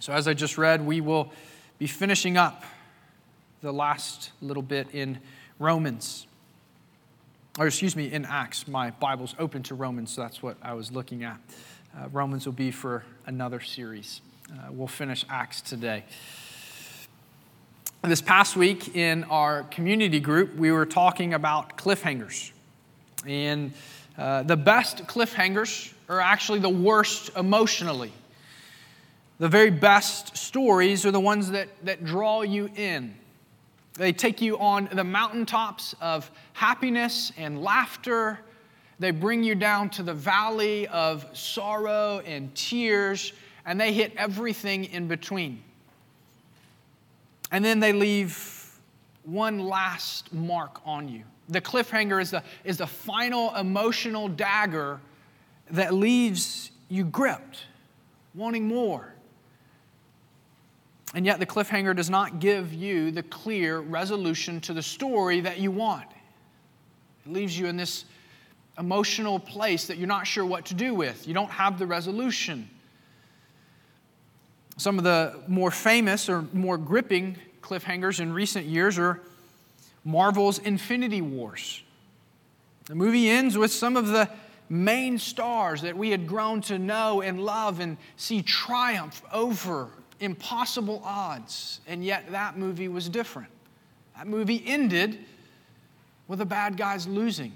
So, as I just read, we will be finishing up the last little bit in Romans. Or, excuse me, in Acts. My Bible's open to Romans, so that's what I was looking at. Uh, Romans will be for another series. Uh, we'll finish Acts today. This past week in our community group, we were talking about cliffhangers. And uh, the best cliffhangers are actually the worst emotionally. The very best stories are the ones that, that draw you in. They take you on the mountaintops of happiness and laughter. They bring you down to the valley of sorrow and tears, and they hit everything in between. And then they leave one last mark on you. The cliffhanger is the, is the final emotional dagger that leaves you gripped, wanting more. And yet, the cliffhanger does not give you the clear resolution to the story that you want. It leaves you in this emotional place that you're not sure what to do with. You don't have the resolution. Some of the more famous or more gripping cliffhangers in recent years are Marvel's Infinity Wars. The movie ends with some of the main stars that we had grown to know and love and see triumph over impossible odds, and yet that movie was different. That movie ended with the bad guys losing,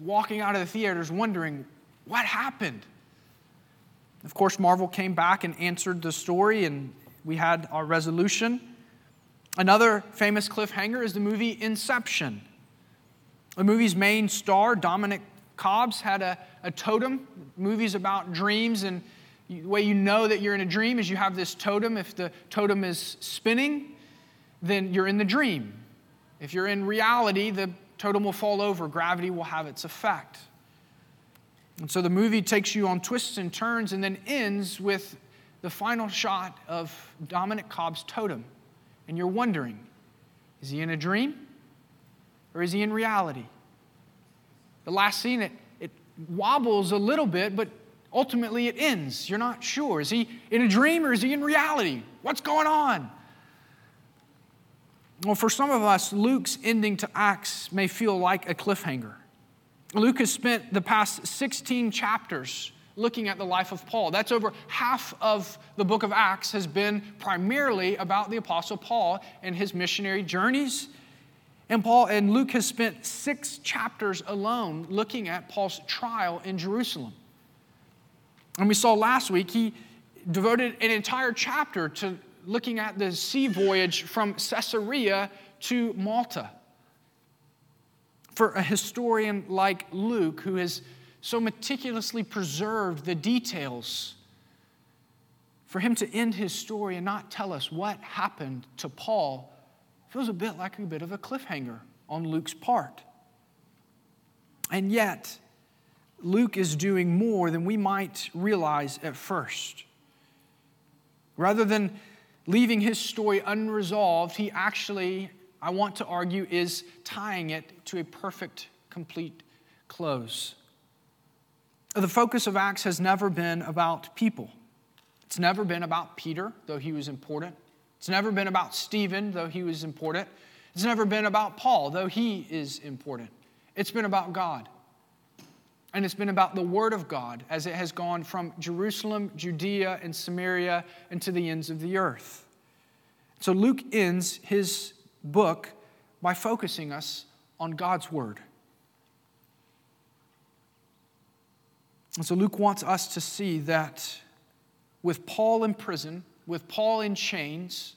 walking out of the theaters wondering, what happened? Of course, Marvel came back and answered the story, and we had our resolution. Another famous cliffhanger is the movie Inception. The movie's main star, Dominic Cobbs, had a, a totem. Movies about dreams and the way you know that you're in a dream is you have this totem. If the totem is spinning, then you're in the dream. If you're in reality, the totem will fall over, gravity will have its effect. And so the movie takes you on twists and turns and then ends with the final shot of Dominic Cobb's totem. And you're wondering is he in a dream or is he in reality? The last scene, it, it wobbles a little bit, but ultimately it ends. You're not sure. Is he in a dream or is he in reality? What's going on? Well, for some of us, Luke's ending to Acts may feel like a cliffhanger. Luke has spent the past 16 chapters looking at the life of Paul. That's over half of the book of Acts has been primarily about the apostle Paul and his missionary journeys. And Paul and Luke has spent 6 chapters alone looking at Paul's trial in Jerusalem. And we saw last week, he devoted an entire chapter to looking at the sea voyage from Caesarea to Malta. For a historian like Luke, who has so meticulously preserved the details, for him to end his story and not tell us what happened to Paul feels a bit like a bit of a cliffhanger on Luke's part. And yet, Luke is doing more than we might realize at first. Rather than leaving his story unresolved, he actually, I want to argue, is tying it to a perfect, complete close. The focus of Acts has never been about people. It's never been about Peter, though he was important. It's never been about Stephen, though he was important. It's never been about Paul, though he is important. It's been about God. And it's been about the Word of God as it has gone from Jerusalem, Judea, and Samaria, and to the ends of the earth. So Luke ends his book by focusing us on God's Word. And so Luke wants us to see that with Paul in prison, with Paul in chains,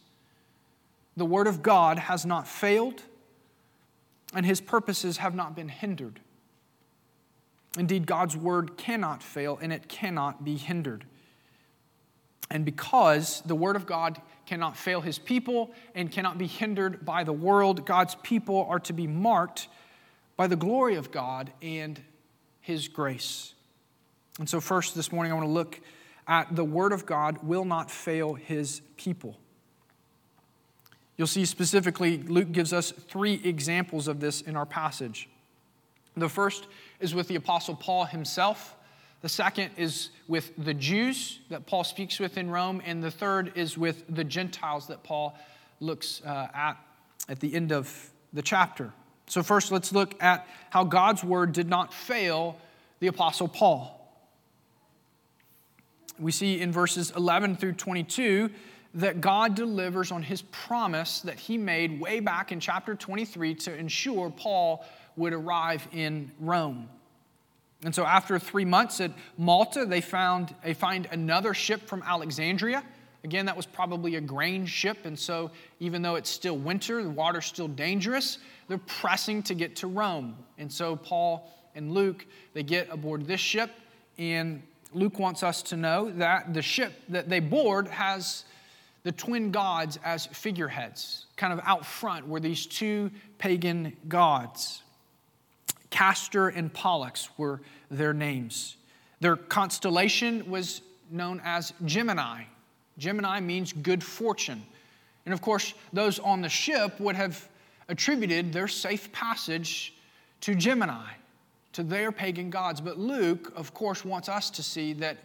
the Word of God has not failed, and his purposes have not been hindered. Indeed, God's word cannot fail and it cannot be hindered. And because the word of God cannot fail his people and cannot be hindered by the world, God's people are to be marked by the glory of God and his grace. And so, first this morning, I want to look at the word of God will not fail his people. You'll see specifically, Luke gives us three examples of this in our passage. The first is with the Apostle Paul himself. The second is with the Jews that Paul speaks with in Rome. And the third is with the Gentiles that Paul looks uh, at at the end of the chapter. So, first, let's look at how God's word did not fail the Apostle Paul. We see in verses 11 through 22 that God delivers on his promise that he made way back in chapter 23 to ensure Paul would arrive in Rome. And so after three months at Malta, they found they find another ship from Alexandria. Again, that was probably a grain ship, and so even though it's still winter, the water's still dangerous, they're pressing to get to Rome. And so Paul and Luke, they get aboard this ship, and Luke wants us to know that the ship that they board has the twin gods as figureheads. Kind of out front were these two pagan gods. Castor and Pollux were their names. Their constellation was known as Gemini. Gemini means good fortune. And of course, those on the ship would have attributed their safe passage to Gemini to their pagan gods. But Luke, of course, wants us to see that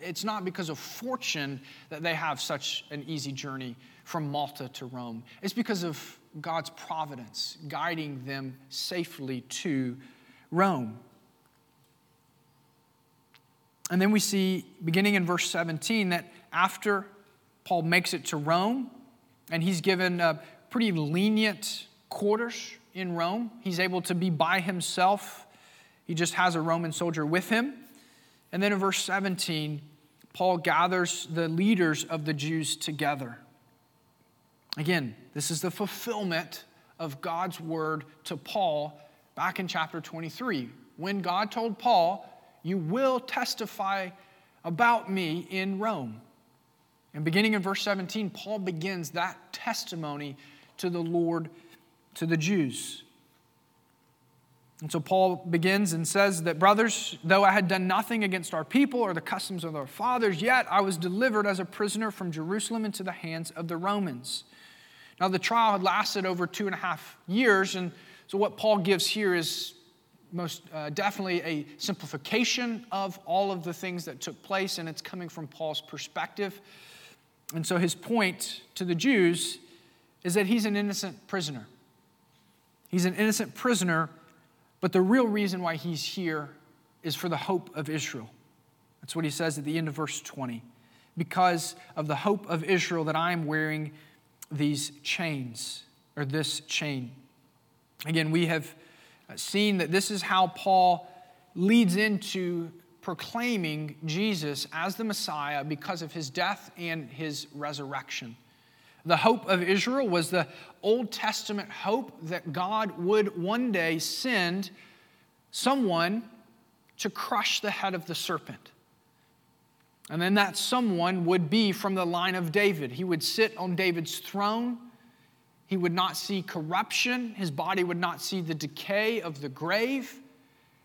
it's not because of fortune that they have such an easy journey from Malta to Rome. It's because of God's providence guiding them safely to Rome. And then we see, beginning in verse 17, that after Paul makes it to Rome, and he's given uh, pretty lenient quarters in Rome, he's able to be by himself he just has a Roman soldier with him. And then in verse 17, Paul gathers the leaders of the Jews together. Again, this is the fulfillment of God's word to Paul back in chapter 23. When God told Paul, You will testify about me in Rome. And beginning in verse 17, Paul begins that testimony to the Lord to the Jews. And so Paul begins and says that, brothers, though I had done nothing against our people or the customs of our fathers, yet I was delivered as a prisoner from Jerusalem into the hands of the Romans. Now, the trial had lasted over two and a half years, and so what Paul gives here is most uh, definitely a simplification of all of the things that took place, and it's coming from Paul's perspective. And so his point to the Jews is that he's an innocent prisoner. He's an innocent prisoner but the real reason why he's here is for the hope of Israel. That's what he says at the end of verse 20. Because of the hope of Israel that I am wearing these chains, or this chain. Again, we have seen that this is how Paul leads into proclaiming Jesus as the Messiah because of his death and his resurrection. The hope of Israel was the Old Testament hope that God would one day send someone to crush the head of the serpent. And then that someone would be from the line of David. He would sit on David's throne. He would not see corruption. His body would not see the decay of the grave.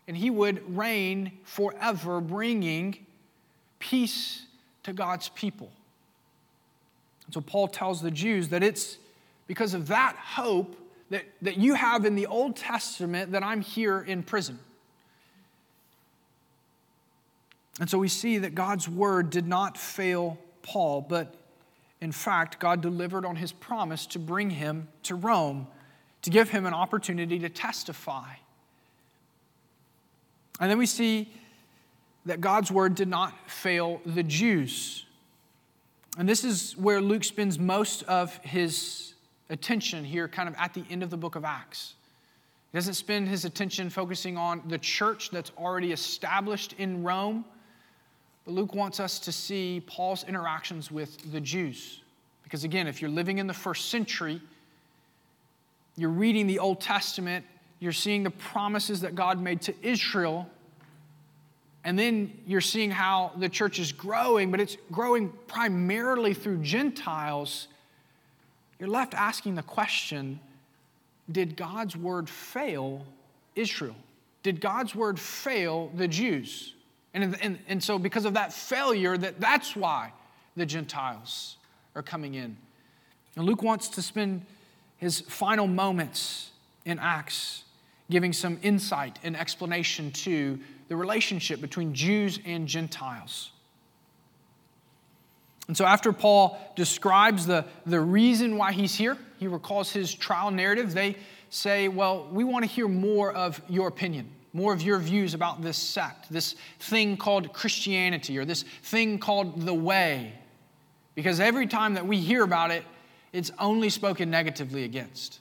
And he would reign forever, bringing peace to God's people. And so Paul tells the Jews that it's because of that hope that, that you have in the Old Testament that I'm here in prison. And so we see that God's word did not fail Paul, but in fact, God delivered on his promise to bring him to Rome, to give him an opportunity to testify. And then we see that God's word did not fail the Jews. And this is where Luke spends most of his attention here, kind of at the end of the book of Acts. He doesn't spend his attention focusing on the church that's already established in Rome, Luke wants us to see Paul's interactions with the Jews. Because again, if you're living in the first century, you're reading the Old Testament, you're seeing the promises that God made to Israel and then you're seeing how the church is growing, but it's growing primarily through Gentiles. You're left asking the question Did God's word fail Israel? Did God's word fail the Jews? And, and, and so, because of that failure, that, that's why the Gentiles are coming in. And Luke wants to spend his final moments in Acts giving some insight and explanation to the relationship between Jews and Gentiles. And so, after Paul describes the, the reason why he's here, he recalls his trial narrative. They say, Well, we want to hear more of your opinion, more of your views about this sect, this thing called Christianity, or this thing called the way. Because every time that we hear about it, it's only spoken negatively against.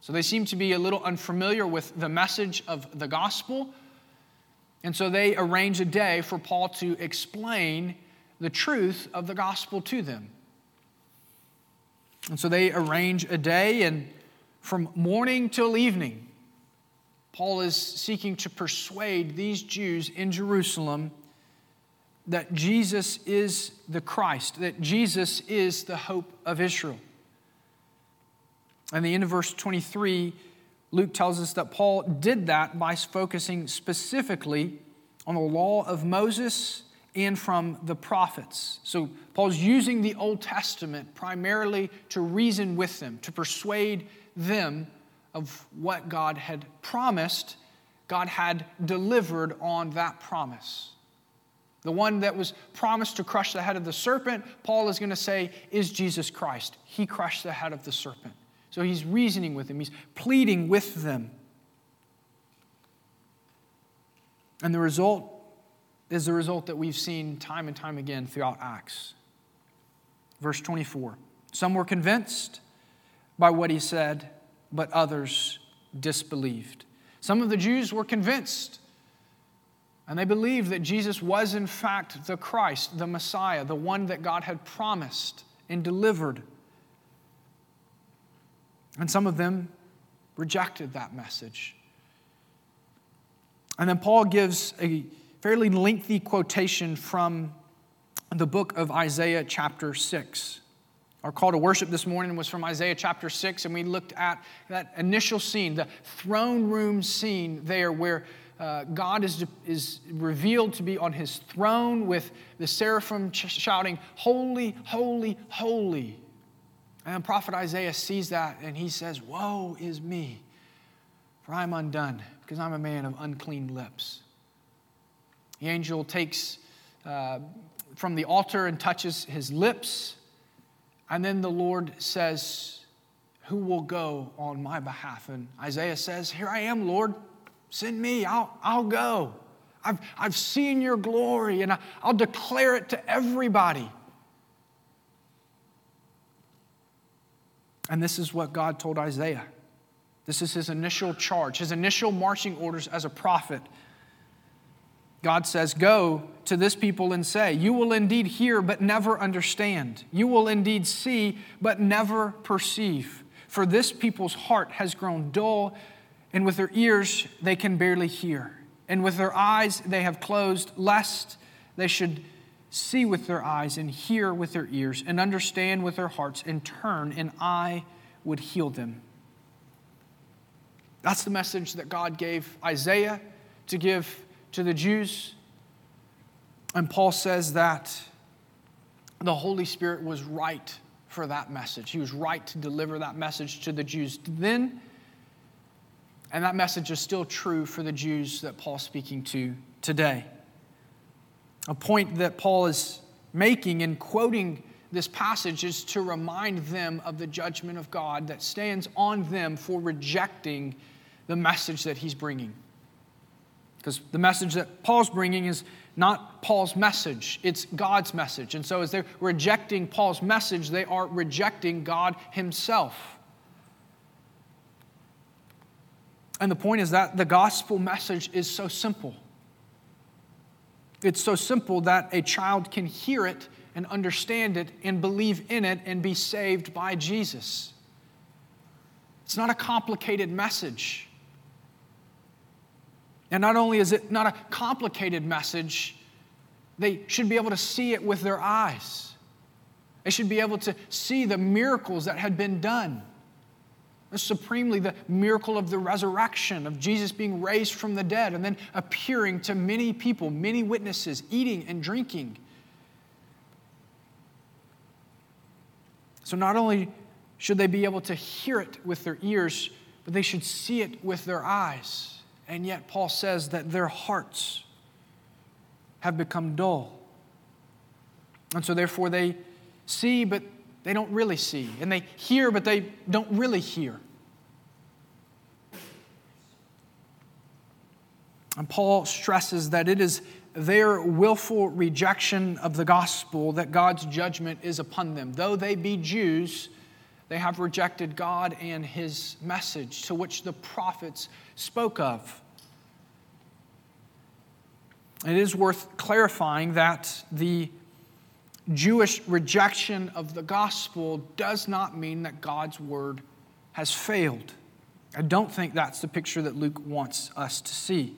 So they seem to be a little unfamiliar with the message of the gospel. And so they arrange a day for Paul to explain the truth of the gospel to them. And so they arrange a day, and from morning till evening, Paul is seeking to persuade these Jews in Jerusalem that Jesus is the Christ, that Jesus is the hope of Israel. And the end of verse 23, Luke tells us that Paul did that by focusing specifically on the law of Moses and from the prophets. So Paul's using the Old Testament primarily to reason with them, to persuade them of what God had promised, God had delivered on that promise. The one that was promised to crush the head of the serpent, Paul is going to say, is Jesus Christ. He crushed the head of the serpent. So he's reasoning with them, he's pleading with them. And the result is the result that we've seen time and time again throughout Acts. Verse 24 Some were convinced by what he said, but others disbelieved. Some of the Jews were convinced, and they believed that Jesus was, in fact, the Christ, the Messiah, the one that God had promised and delivered. And some of them rejected that message. And then Paul gives a fairly lengthy quotation from the book of Isaiah, chapter 6. Our call to worship this morning was from Isaiah chapter 6, and we looked at that initial scene, the throne room scene there, where uh, God is, is revealed to be on his throne with the seraphim shouting, Holy, holy, holy. And prophet Isaiah sees that and he says, Woe is me, for I'm undone, because I'm a man of unclean lips. The angel takes uh, from the altar and touches his lips. And then the Lord says, Who will go on my behalf? And Isaiah says, Here I am, Lord. Send me. I'll, I'll go. I've, I've seen your glory and I, I'll declare it to everybody. And this is what God told Isaiah. This is his initial charge, his initial marching orders as a prophet. God says, Go to this people and say, You will indeed hear, but never understand. You will indeed see, but never perceive. For this people's heart has grown dull, and with their ears they can barely hear. And with their eyes they have closed, lest they should see with their eyes, and hear with their ears, and understand with their hearts, and turn, and I would heal them. That's the message that God gave Isaiah to give to the Jews. And Paul says that the Holy Spirit was right for that message. He was right to deliver that message to the Jews then. And that message is still true for the Jews that Paul's speaking to today. A point that Paul is making in quoting this passage is to remind them of the judgment of God that stands on them for rejecting the message that he's bringing. Because the message that Paul's bringing is not Paul's message, it's God's message. And so, as they're rejecting Paul's message, they are rejecting God Himself. And the point is that the gospel message is so simple. It's so simple that a child can hear it and understand it and believe in it and be saved by Jesus. It's not a complicated message. And not only is it not a complicated message, they should be able to see it with their eyes. They should be able to see the miracles that had been done. Supremely, the miracle of the resurrection, of Jesus being raised from the dead, and then appearing to many people, many witnesses, eating and drinking. So, not only should they be able to hear it with their ears, but they should see it with their eyes. And yet, Paul says that their hearts have become dull. And so, therefore, they see, but they don't really see. And they hear, but they don't really hear. And Paul stresses that it is their willful rejection of the gospel that God's judgment is upon them. Though they be Jews, they have rejected God and his message to which the prophets spoke of. It is worth clarifying that the Jewish rejection of the gospel does not mean that God's word has failed. I don't think that's the picture that Luke wants us to see.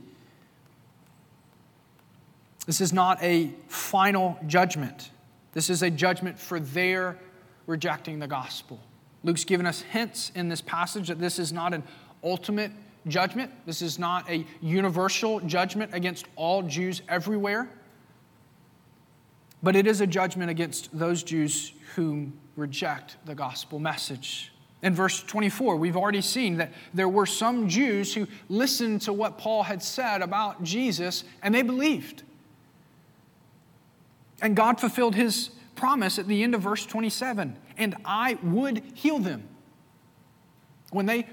This is not a final judgment. This is a judgment for their rejecting the gospel. Luke's given us hints in this passage that this is not an ultimate judgment. This is not a universal judgment against all Jews everywhere. But it is a judgment against those Jews who reject the gospel message. In verse 24, we've already seen that there were some Jews who listened to what Paul had said about Jesus and they believed. And God fulfilled his promise at the end of verse 27 and I would heal them. When they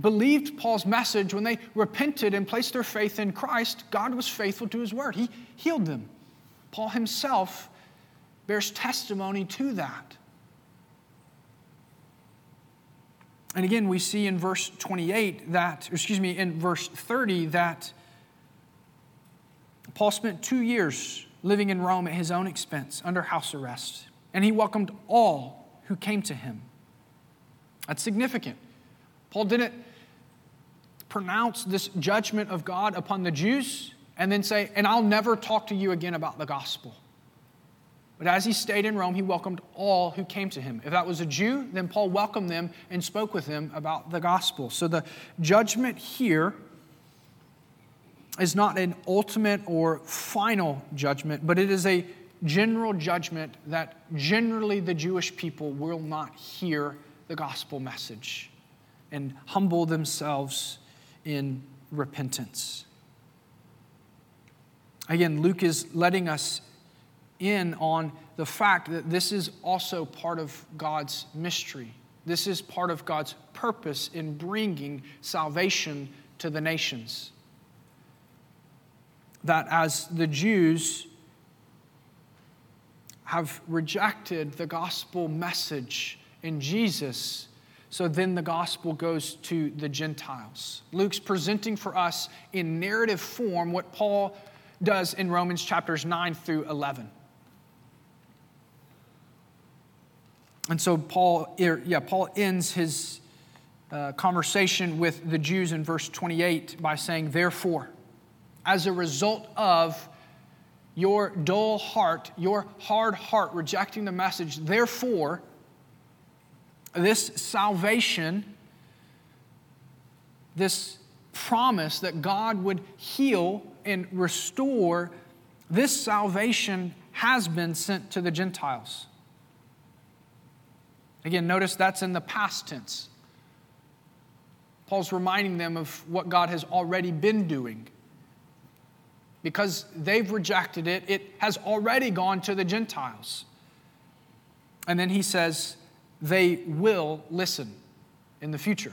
believed Paul's message, when they repented and placed their faith in Christ, God was faithful to his word. He healed them. Paul himself bears testimony to that. And again, we see in verse 28 that, excuse me, in verse 30 that Paul spent two years living in Rome at his own expense under house arrest, and he welcomed all who came to him. That's significant. Paul didn't pronounce this judgment of God upon the Jews and then say, and I'll never talk to you again about the gospel. But as he stayed in Rome, he welcomed all who came to him. If that was a Jew, then Paul welcomed them and spoke with them about the gospel. So the judgment here is not an ultimate or final judgment, but it is a general judgment that generally the Jewish people will not hear the gospel message and humble themselves in repentance. Again, Luke is letting us in on the fact that this is also part of God's mystery. This is part of God's purpose in bringing salvation to the nations. That as the Jews have rejected the gospel message in Jesus, so then the gospel goes to the Gentiles. Luke's presenting for us in narrative form what Paul does in Romans chapters 9 through 11. And so Paul, er, yeah, Paul ends his uh, conversation with the Jews in verse 28 by saying, Therefore, as a result of your dull heart, your hard heart rejecting the message, therefore, this salvation, this promise that God would heal and restore, this salvation has been sent to the Gentiles. Again, notice that's in the past tense. Paul's reminding them of what God has already been doing. Because they've rejected it, it has already gone to the Gentiles. And then he says, they will listen in the future.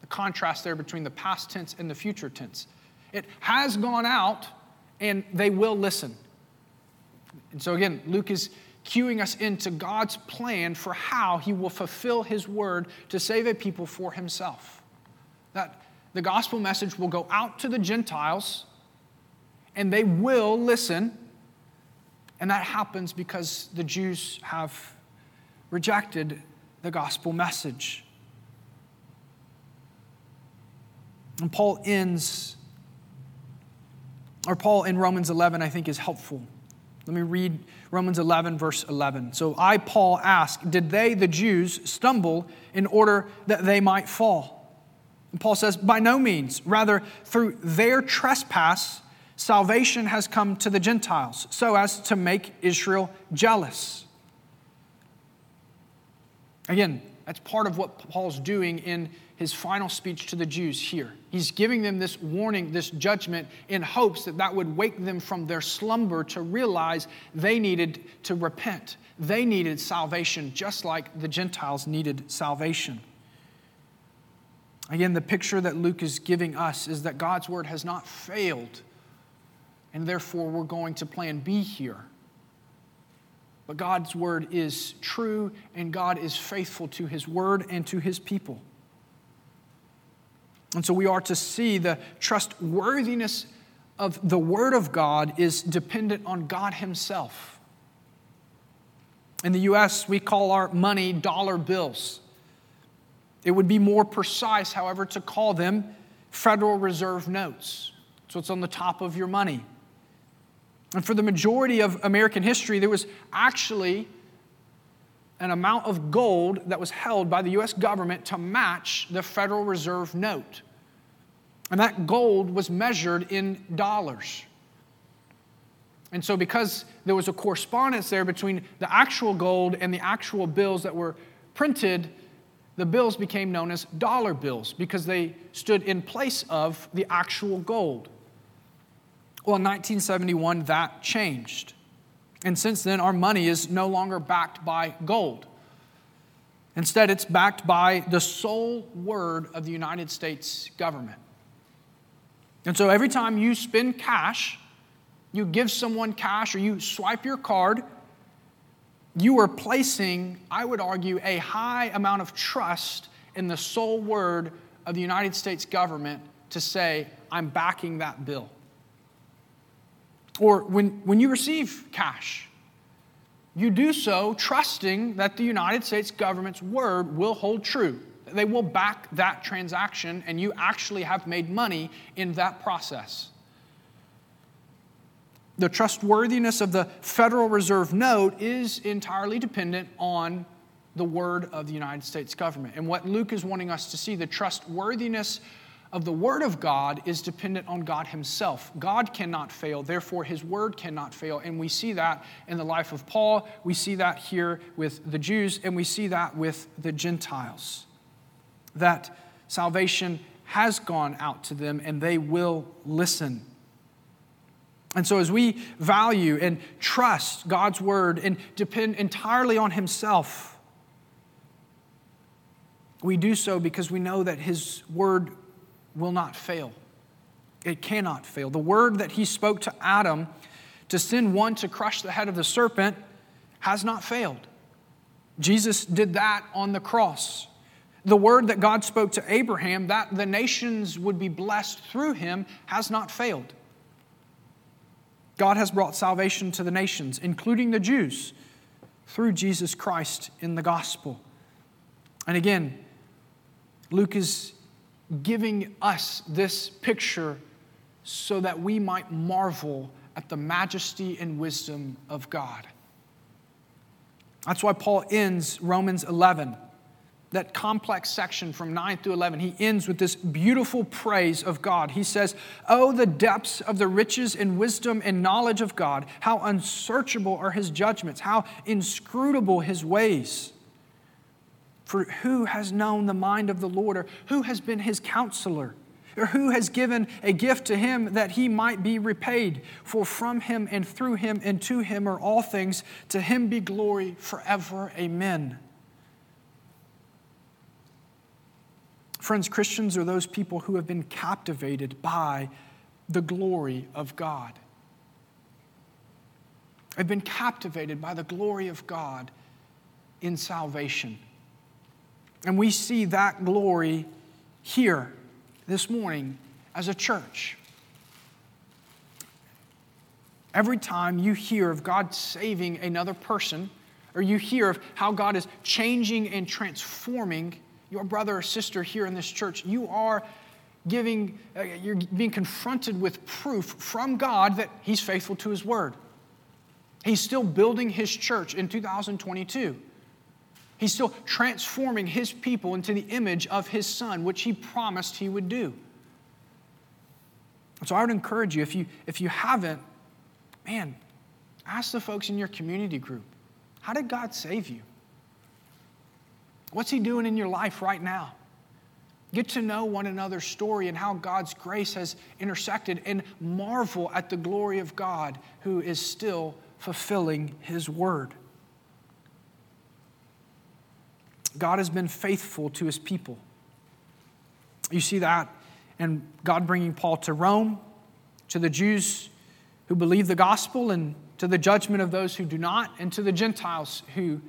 The contrast there between the past tense and the future tense. It has gone out, and they will listen. And so, again, Luke is cueing us into God's plan for how he will fulfill his word to save a people for himself. That the gospel message will go out to the Gentiles and they will listen. And that happens because the Jews have rejected the gospel message. And Paul ends, or Paul in Romans 11, I think, is helpful. Let me read Romans 11, verse 11. So I, Paul, ask, did they, the Jews, stumble in order that they might fall? And Paul says, by no means. Rather, through their trespass, salvation has come to the Gentiles, so as to make Israel jealous. Again, That's part of what Paul's doing in his final speech to the Jews here. He's giving them this warning, this judgment, in hopes that that would wake them from their slumber to realize they needed to repent. They needed salvation, just like the Gentiles needed salvation. Again, the picture that Luke is giving us is that God's word has not failed, and therefore we're going to plan B here. But God's word is true, and God is faithful to his word and to his people. And so we are to see the trustworthiness of the word of God is dependent on God himself. In the US, we call our money dollar bills. It would be more precise, however, to call them Federal Reserve notes. So it's on the top of your money. And for the majority of American history, there was actually an amount of gold that was held by the US government to match the Federal Reserve note. And that gold was measured in dollars. And so, because there was a correspondence there between the actual gold and the actual bills that were printed, the bills became known as dollar bills because they stood in place of the actual gold. Well, in 1971, that changed. And since then, our money is no longer backed by gold. Instead, it's backed by the sole word of the United States government. And so every time you spend cash, you give someone cash or you swipe your card, you are placing, I would argue, a high amount of trust in the sole word of the United States government to say, I'm backing that bill. Or when, when you receive cash, you do so trusting that the United States government's word will hold true. They will back that transaction, and you actually have made money in that process. The trustworthiness of the Federal Reserve note is entirely dependent on the word of the United States government. And what Luke is wanting us to see, the trustworthiness of the Word of God is dependent on God Himself. God cannot fail, therefore, His Word cannot fail. And we see that in the life of Paul, we see that here with the Jews, and we see that with the Gentiles. That salvation has gone out to them, and they will listen. And so, as we value and trust God's Word and depend entirely on Himself, we do so because we know that His Word will not fail. It cannot fail. The word that he spoke to Adam to send one to crush the head of the serpent has not failed. Jesus did that on the cross. The word that God spoke to Abraham, that the nations would be blessed through him, has not failed. God has brought salvation to the nations, including the Jews, through Jesus Christ in the gospel. And again, Luke is giving us this picture so that we might marvel at the majesty and wisdom of God. That's why Paul ends Romans 11, that complex section from 9 through 11. He ends with this beautiful praise of God. He says, Oh, the depths of the riches and wisdom and knowledge of God! How unsearchable are his judgments, how inscrutable his ways. For who has known the mind of the Lord, or who has been his counselor, or who has given a gift to him that he might be repaid? For from him and through him and to him are all things. To him be glory forever. Amen. Friends, Christians are those people who have been captivated by the glory of God. I've been captivated by the glory of God in salvation. And we see that glory here this morning as a church. Every time you hear of God saving another person, or you hear of how God is changing and transforming your brother or sister here in this church, you are giving, uh, you're being confronted with proof from God that He's faithful to His word. He's still building His church in 2022. He's still transforming his people into the image of his son, which he promised he would do. So I would encourage you, if you, if you haven't, man, ask the folks in your community group how did God save you? What's He doing in your life right now? Get to know one another's story and how God's grace has intersected and marvel at the glory of God who is still fulfilling His word. God has been faithful to His people. You see that and God bringing Paul to Rome, to the Jews who believe the gospel, and to the judgment of those who do not, and to the Gentiles who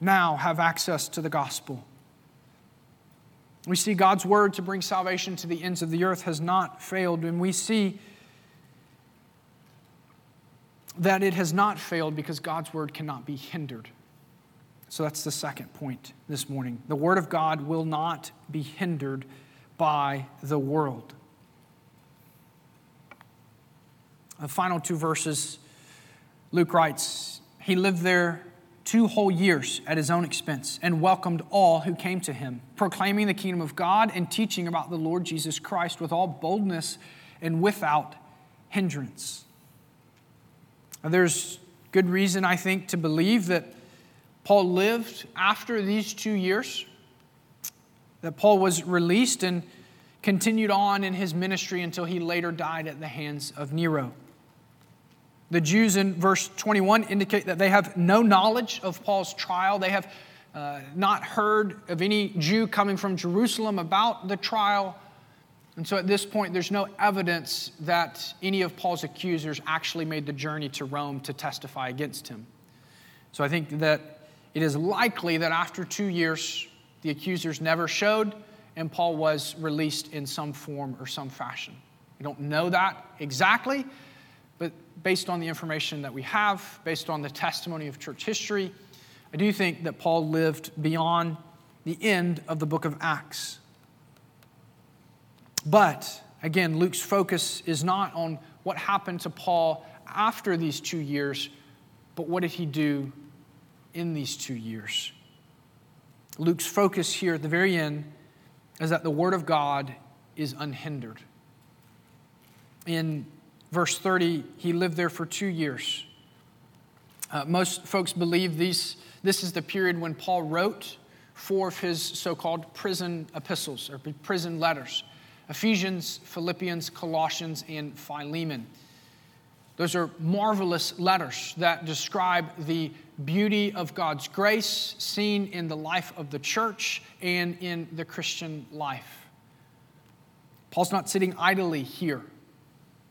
now have access to the gospel. We see God's word to bring salvation to the ends of the earth has not failed, and we see that it has not failed because God's word cannot be hindered. So that's the second point this morning. The word of God will not be hindered by the world. The final two verses, Luke writes, He lived there two whole years at his own expense and welcomed all who came to him, proclaiming the kingdom of God and teaching about the Lord Jesus Christ with all boldness and without hindrance. Now, there's good reason, I think, to believe that Paul lived after these two years, that Paul was released and continued on in his ministry until he later died at the hands of Nero. The Jews in verse 21 indicate that they have no knowledge of Paul's trial. They have uh, not heard of any Jew coming from Jerusalem about the trial. And so at this point, there's no evidence that any of Paul's accusers actually made the journey to Rome to testify against him. So I think that it is likely that after two years, the accusers never showed, and Paul was released in some form or some fashion. We don't know that exactly, but based on the information that we have, based on the testimony of church history, I do think that Paul lived beyond the end of the book of Acts. But again, Luke's focus is not on what happened to Paul after these two years, but what did he do in these two years? Luke's focus here at the very end is that the Word of God is unhindered. In verse 30, he lived there for two years. Uh, most folks believe these, this is the period when Paul wrote four of his so called prison epistles or prison letters Ephesians, Philippians, Colossians, and Philemon. Those are marvelous letters that describe the beauty of God's grace seen in the life of the church and in the Christian life. Paul's not sitting idly here.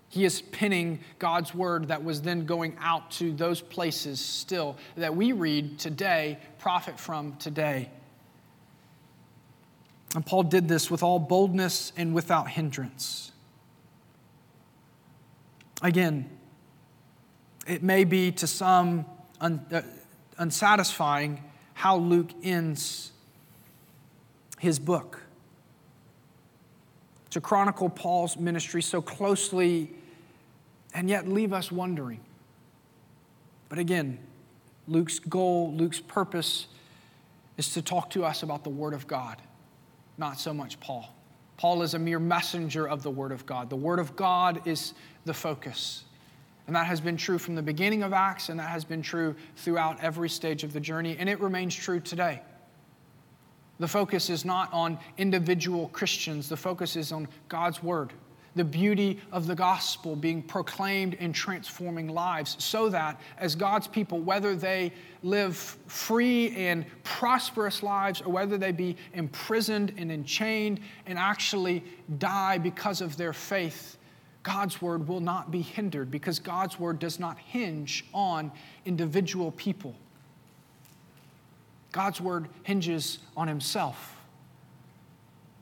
He is penning God's word that was then going out to those places still that we read today, profit from today. And Paul did this with all boldness and without hindrance. Again, it may be to some un, uh, unsatisfying how Luke ends his book. To chronicle Paul's ministry so closely and yet leave us wondering. But again, Luke's goal, Luke's purpose is to talk to us about the Word of God, not so much Paul. Paul is a mere messenger of the Word of God. The Word of God is the focus. And that has been true from the beginning of Acts, and that has been true throughout every stage of the journey, and it remains true today. The focus is not on individual Christians, the focus is on God's Word the beauty of the gospel being proclaimed in transforming lives, so that as God's people, whether they live free and prosperous lives or whether they be imprisoned and enchained and actually die because of their faith, God's word will not be hindered because God's word does not hinge on individual people. God's word hinges on Himself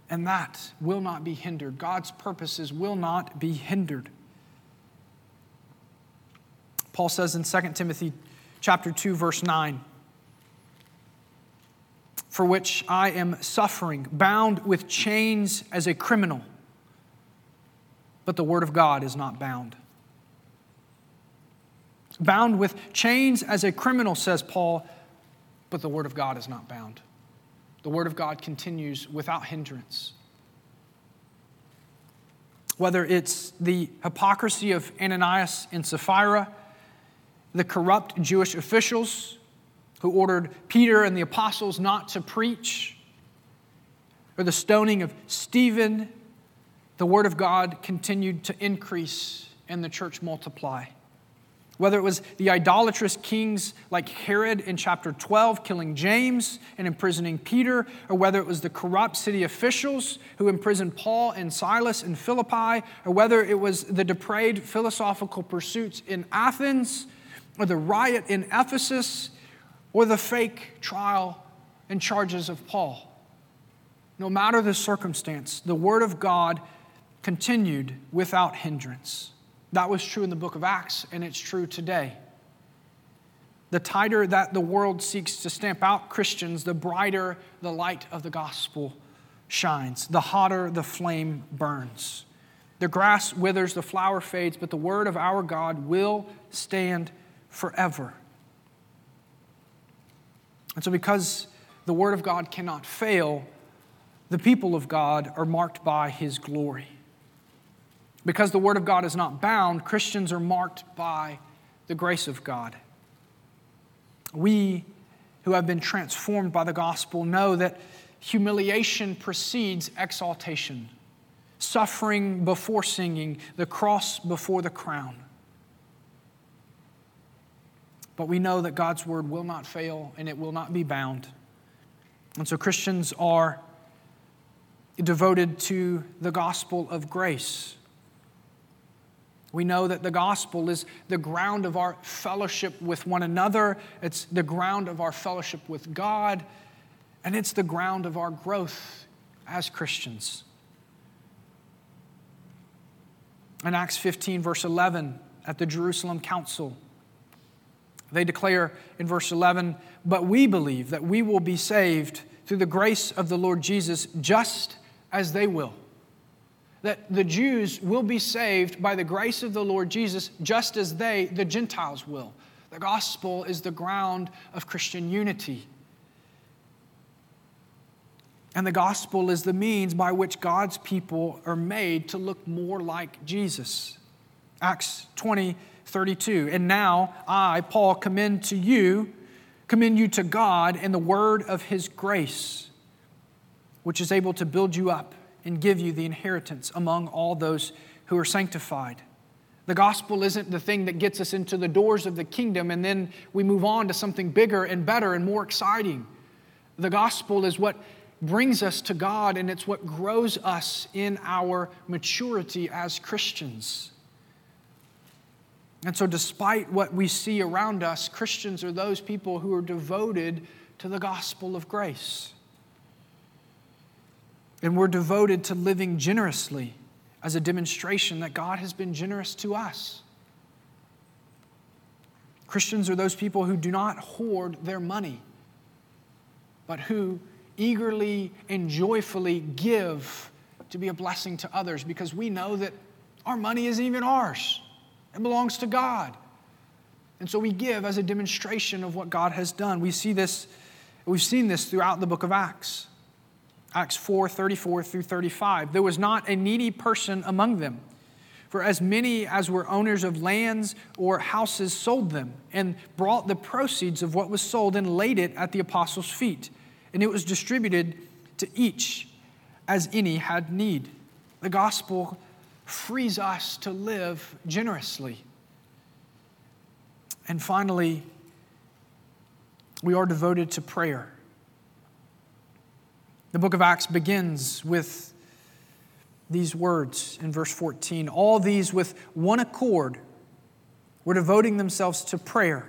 and that will not be hindered. God's purposes will not be hindered. Paul says in 2 Timothy chapter 2 verse 9, for which I am suffering, bound with chains as a criminal. But the word of God is not bound. Bound with chains as a criminal, says Paul, but the word of God is not bound. The Word of God continues without hindrance. Whether it's the hypocrisy of Ananias and Sapphira, the corrupt Jewish officials who ordered Peter and the apostles not to preach or the stoning of Stephen, the word of God continued to increase and the church multiply. Whether it was the idolatrous kings like Herod in chapter 12 killing James and imprisoning Peter, or whether it was the corrupt city officials who imprisoned Paul and Silas in Philippi, or whether it was the depraved philosophical pursuits in Athens, or the riot in Ephesus, or the fake trial and charges of Paul. No matter the circumstance, the Word of God continued without hindrance. That was true in the book of Acts, and it's true today. The tighter that the world seeks to stamp out Christians, the brighter the light of the gospel shines, the hotter the flame burns. The grass withers, the flower fades, but the word of our God will stand forever. And so, because the word of God cannot fail, the people of God are marked by his glory. Because the Word of God is not bound, Christians are marked by the grace of God. We who have been transformed by the gospel know that humiliation precedes exaltation, suffering before singing, the cross before the crown. But we know that God's word will not fail and it will not be bound. And so Christians are devoted to the gospel of grace. We know that the gospel is the ground of our fellowship with one another, it's the ground of our fellowship with God, and it's the ground of our growth as Christians. In Acts 15, verse 11, at the Jerusalem Council, they declare in verse 11, But we believe that we will be saved through the grace of the Lord Jesus just as they will that the Jews will be saved by the grace of the Lord Jesus just as they, the Gentiles, will. The gospel is the ground of Christian unity. And the gospel is the means by which God's people are made to look more like Jesus. Acts 20, 32. And now I, Paul, commend to you, commend you to God and the word of his grace, which is able to build you up and give you the inheritance among all those who are sanctified. The gospel isn't the thing that gets us into the doors of the kingdom and then we move on to something bigger and better and more exciting. The gospel is what brings us to God and it's what grows us in our maturity as Christians. And so, despite what we see around us, Christians are those people who are devoted to the gospel of grace. And we're devoted to living generously as a demonstration that God has been generous to us. Christians are those people who do not hoard their money, but who eagerly and joyfully give to be a blessing to others because we know that our money isn't even ours, it belongs to God. And so we give as a demonstration of what God has done. We see this, we've seen this throughout the book of Acts. Acts 4 34 through 35. There was not a needy person among them. For as many as were owners of lands or houses sold them, and brought the proceeds of what was sold and laid it at the apostles' feet. And it was distributed to each as any had need. The gospel frees us to live generously. And finally, we are devoted to prayer. The book of Acts begins with these words in verse 14 All these with one accord were devoting themselves to prayer,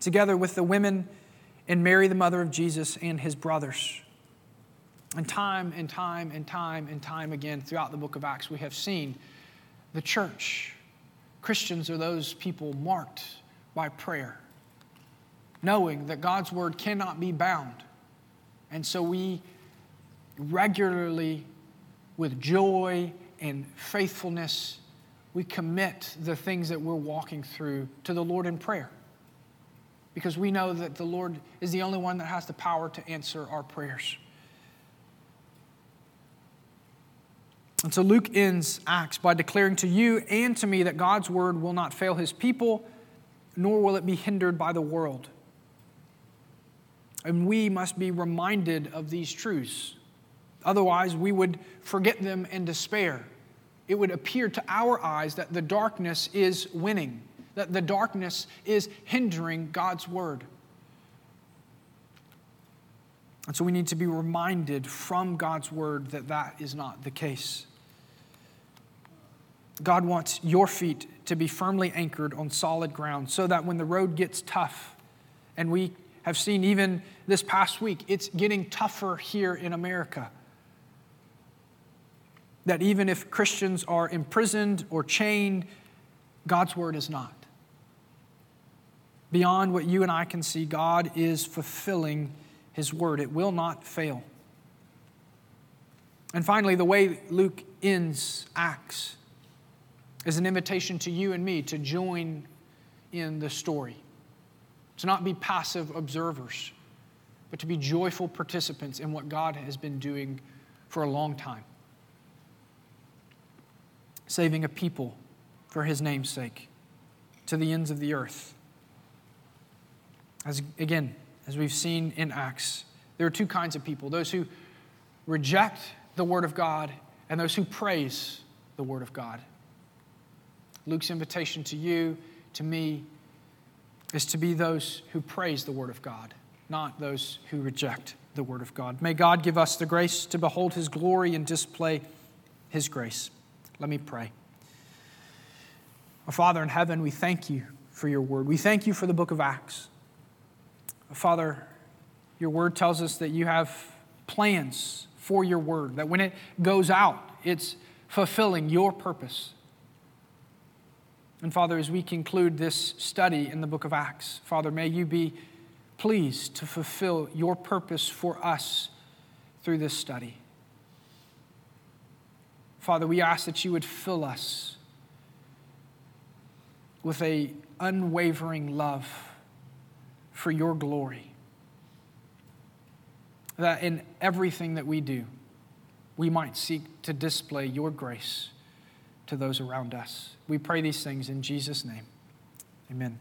together with the women and Mary, the mother of Jesus, and his brothers. And time and time and time and time again throughout the book of Acts, we have seen the church. Christians are those people marked by prayer, knowing that God's word cannot be bound and so we regularly, with joy and faithfulness, we commit the things that we're walking through to the Lord in prayer. Because we know that the Lord is the only one that has the power to answer our prayers. And so Luke ends Acts by declaring to you and to me that God's word will not fail his people, nor will it be hindered by the world. And we must be reminded of these truths Otherwise, we would forget them and despair. It would appear to our eyes that the darkness is winning, that the darkness is hindering God's word. And so we need to be reminded from God's word that that is not the case. God wants your feet to be firmly anchored on solid ground so that when the road gets tough, and we have seen even this past week, it's getting tougher here in America. That even if Christians are imprisoned or chained, God's word is not. Beyond what you and I can see, God is fulfilling his word. It will not fail. And finally, the way Luke ends Acts is an invitation to you and me to join in the story, to not be passive observers, but to be joyful participants in what God has been doing for a long time, saving a people for his name's sake to the ends of the earth. As again, as we've seen in Acts, there are two kinds of people those who reject the Word of God and those who praise the Word of God. Luke's invitation to you, to me, is to be those who praise the Word of God, not those who reject the Word of God. May God give us the grace to behold His glory and display His grace. Let me pray. Our Father in heaven, we thank you for your Word. We thank you for the book of Acts. Father, your Word tells us that you have plans for your Word, that when it goes out, it's fulfilling your purpose. And Father, as we conclude this study in the book of Acts, Father, may you be pleased to fulfill your purpose for us through this study. Father, we ask that you would fill us with a unwavering love for your glory. That in everything that we do, we might seek to display your grace to those around us. We pray these things in Jesus' name. Amen.